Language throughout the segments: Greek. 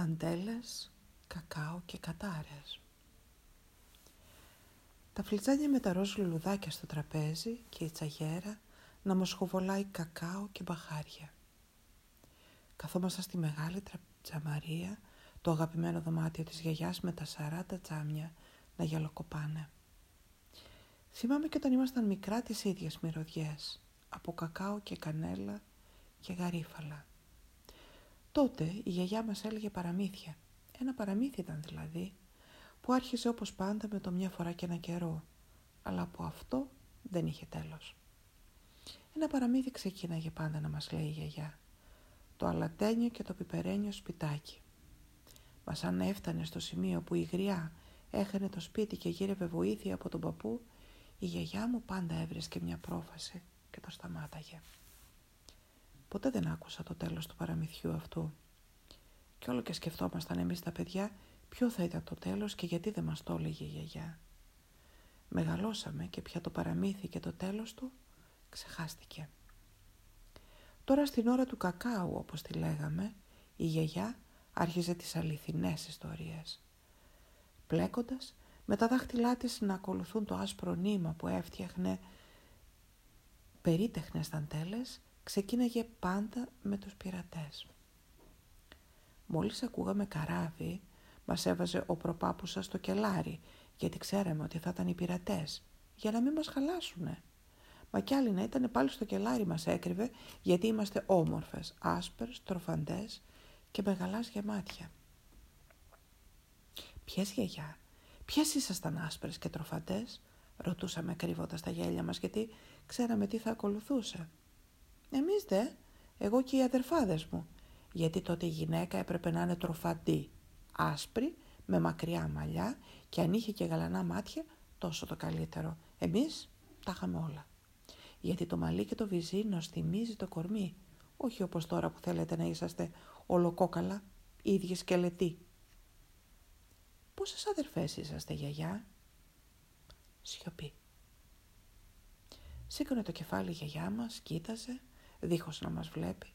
δαντέλες, κακάο και κατάρες. Τα φλιτζάνια με τα ροζ λουλουδάκια στο τραπέζι και η τσαγέρα να μοσχοβολάει κακάο και μπαχάρια. Καθόμαστε στη μεγάλη τζαμαρία, το αγαπημένο δωμάτιο της γιαγιάς με τα σαράτα τζάμια να γυαλοκοπάνε. Θυμάμαι και όταν ήμασταν μικρά τις ίδιες μυρωδιές, από κακάο και κανέλα και γαρίφαλα. Τότε η γιαγιά μας έλεγε παραμύθια. Ένα παραμύθι ήταν δηλαδή, που άρχισε όπως πάντα με το μια φορά και ένα καιρό, αλλά από αυτό δεν είχε τέλος. Ένα παραμύθι ξεκίναγε πάντα να μας λέει η γιαγιά. Το αλατένιο και το πιπερένιο σπιτάκι. Μας αν έφτανε στο σημείο που η γριά έχανε το σπίτι και γύρευε βοήθεια από τον παππού, η γιαγιά μου πάντα έβρισκε μια πρόφαση και το σταμάταγε. Ποτέ δεν άκουσα το τέλος του παραμυθιού αυτού. Κι όλο και σκεφτόμασταν εμείς τα παιδιά ποιο θα ήταν το τέλος και γιατί δεν μας το έλεγε η γιαγιά. Μεγαλώσαμε και πια το παραμύθι και το τέλος του ξεχάστηκε. Τώρα στην ώρα του κακάου όπως τη λέγαμε, η γιαγιά άρχιζε τις αληθινές ιστορίες. Πλέκοντας με τα δάχτυλά της να ακολουθούν το άσπρο νήμα που έφτιαχνε περίτεχνες δαντέλες, ξεκίναγε πάντα με τους πειρατές. Μόλις ακούγαμε καράβι, μας έβαζε ο προπάπουσα στο κελάρι, γιατί ξέραμε ότι θα ήταν οι πειρατές, για να μην μας χαλάσουνε. Μα κι άλλοι να ήταν πάλι στο κελάρι μας έκρυβε, γιατί είμαστε όμορφες, άσπερες, τροφαντές και με γαλάζια μάτια. Ποιες γιαγιά, ποιες ήσασταν άσπρες και τροφαντές, ρωτούσαμε κρύβοντας τα γέλια μας, γιατί ξέραμε τι θα ακολουθούσε. Εμείς δε, εγώ και οι αδερφάδες μου, γιατί τότε η γυναίκα έπρεπε να είναι τροφαντή, άσπρη, με μακριά μαλλιά και αν είχε και γαλανά μάτια, τόσο το καλύτερο. Εμείς τα είχαμε όλα. Γιατί το μαλλί και το βυζί nos θυμίζει το κορμί, όχι όπως τώρα που θέλετε να είσαστε ολοκόκαλα, ίδιοι σκελετοί. Πόσες αδερφές είσαστε γιαγιά; Σιωπή. Σήκωνε το κεφάλι η γιαγιά μας, κοίταζε, δίχως να μας βλέπει.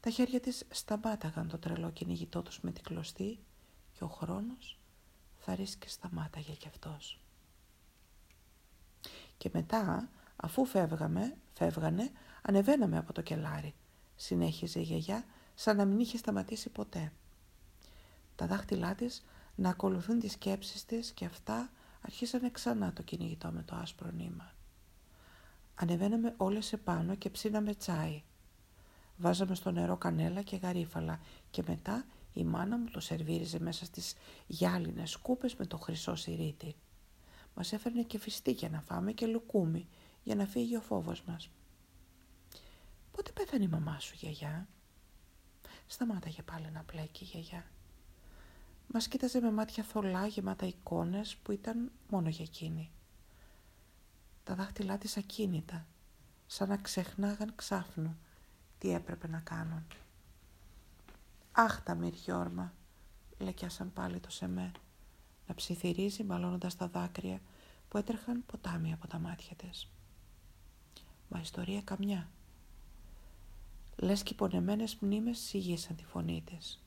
Τα χέρια της σταμάταγαν το τρελό κυνηγητό τους με την κλωστή και ο χρόνος θα ρίσκει σταμάταγε κι αυτός. Και μετά, αφού φεύγαμε, φεύγανε, ανεβαίναμε από το κελάρι, συνέχιζε η γιαγιά σαν να μην είχε σταματήσει ποτέ. Τα δάχτυλά της να ακολουθούν τις σκέψεις της και αυτά αρχίσανε ξανά το κυνηγητό με το άσπρο νήμα. Ανεβαίναμε όλες επάνω και ψήναμε τσάι. Βάζαμε στο νερό κανέλα και γαρίφαλα και μετά η μάνα μου το σερβίριζε μέσα στις γυάλινες σκούπες με το χρυσό σιρήτι. Μας έφερνε και φιστίκια να φάμε και λουκούμι για να φύγει ο φόβος μας. Πότε πέθανε η μαμά σου γιαγιά; Σταμάταγε πάλι να πλέκει η γιαγιά. Μας κοίταζε με μάτια θολά γεμάτα εικόνες που ήταν μόνο για εκείνη τα δάχτυλά της ακίνητα, σαν να ξεχνάγαν ξάφνου τι έπρεπε να κάνουν. «Αχ τα μυριόρμα», λεκιάσαν πάλι το σεμέ, να ψιθυρίζει μαλώνοντας τα δάκρυα που έτρεχαν ποτάμι από τα μάτια της. Μα ιστορία καμιά. Λες και οι πονεμένες μνήμες σιγήσαν τη φωνή της.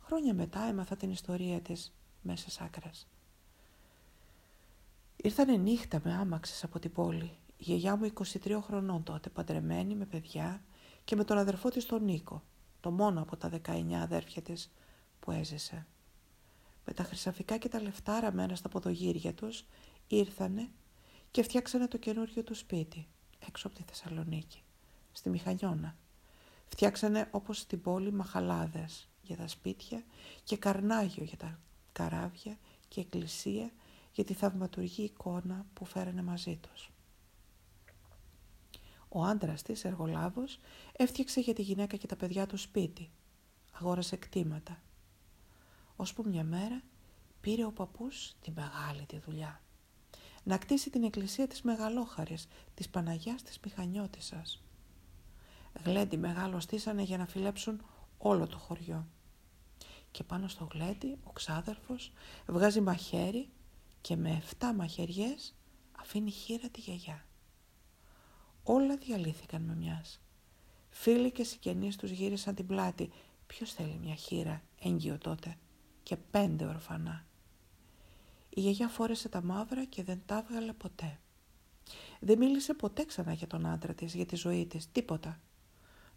Χρόνια μετά έμαθα την ιστορία της μέσα σ' άκρας. Ήρθανε νύχτα με άμαξες από την πόλη. Η γιαγιά μου 23 χρονών τότε, παντρεμένη με παιδιά και με τον αδερφό της τον Νίκο, το μόνο από τα 19 αδέρφια της που έζησε. Με τα χρυσαφικά και τα λεφτά μένα στα ποδογύρια τους ήρθανε και φτιάξανε το καινούριο του σπίτι, έξω από τη Θεσσαλονίκη, στη Μηχανιώνα. Φτιάξανε όπως στην πόλη μαχαλάδες για τα σπίτια και καρνάγιο για τα καράβια και εκκλησία για τη θαυματουργή εικόνα που φέρανε μαζί τους. Ο άντρας της, εργολάβος, έφτιαξε για τη γυναίκα και τα παιδιά του σπίτι. Αγόρασε κτήματα. Ώσπου μια μέρα πήρε ο παππούς τη μεγάλη τη δουλειά. Να κτίσει την εκκλησία της Μεγαλόχαρης, της Παναγιάς της Μηχανιώτισσας. Γλέντι μεγάλο στήσανε για να φιλέψουν όλο το χωριό. Και πάνω στο γλέντι ο ξάδερφος βγάζει μαχαίρι και με 7 μαχαιριές αφήνει χείρα τη γιαγιά. Όλα διαλύθηκαν με μιας. Φίλοι και συγγενείς τους γύρισαν την πλάτη Ποιος θέλει μια χείρα έγκυο τότε και πέντε ορφανά. Η γιαγιά φόρεσε τα μαύρα και δεν τα έβγαλε ποτέ. Δεν μίλησε ποτέ ξανά για τον άντρα της, για τη ζωή της, τίποτα.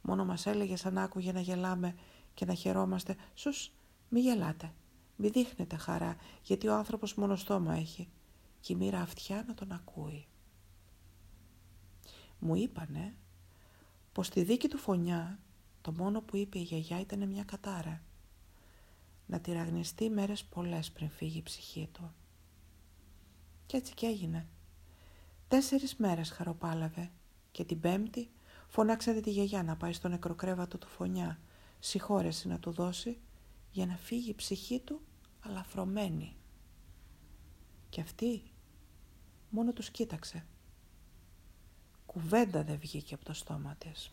Μόνο μας έλεγε σαν άκουγε να γελάμε και να χαιρόμαστε. Σους, μη γελάτε, μη δείχνετε χαρά, γιατί ο άνθρωπος μόνο στόμα έχει και η μοίρα αυτιά να τον ακούει. Μου είπανε πως στη δίκη του φωνιά το μόνο που είπε η γιαγιά ήταν μια κατάρα. Να τυραγνιστεί μέρες πολλές πριν φύγει η ψυχή του. Κι έτσι κι έγινε. Τέσσερις μέρες χαροπάλαβε και την πέμπτη φωνάξατε τη γιαγιά να πάει στο νεκροκρέβατο του φωνιά, συγχώρεση να του δώσει για να φύγει η ψυχή του αλαφρωμένη. Και αυτή μόνο τους κοίταξε. Κουβέντα δεν βγήκε από το στόμα της.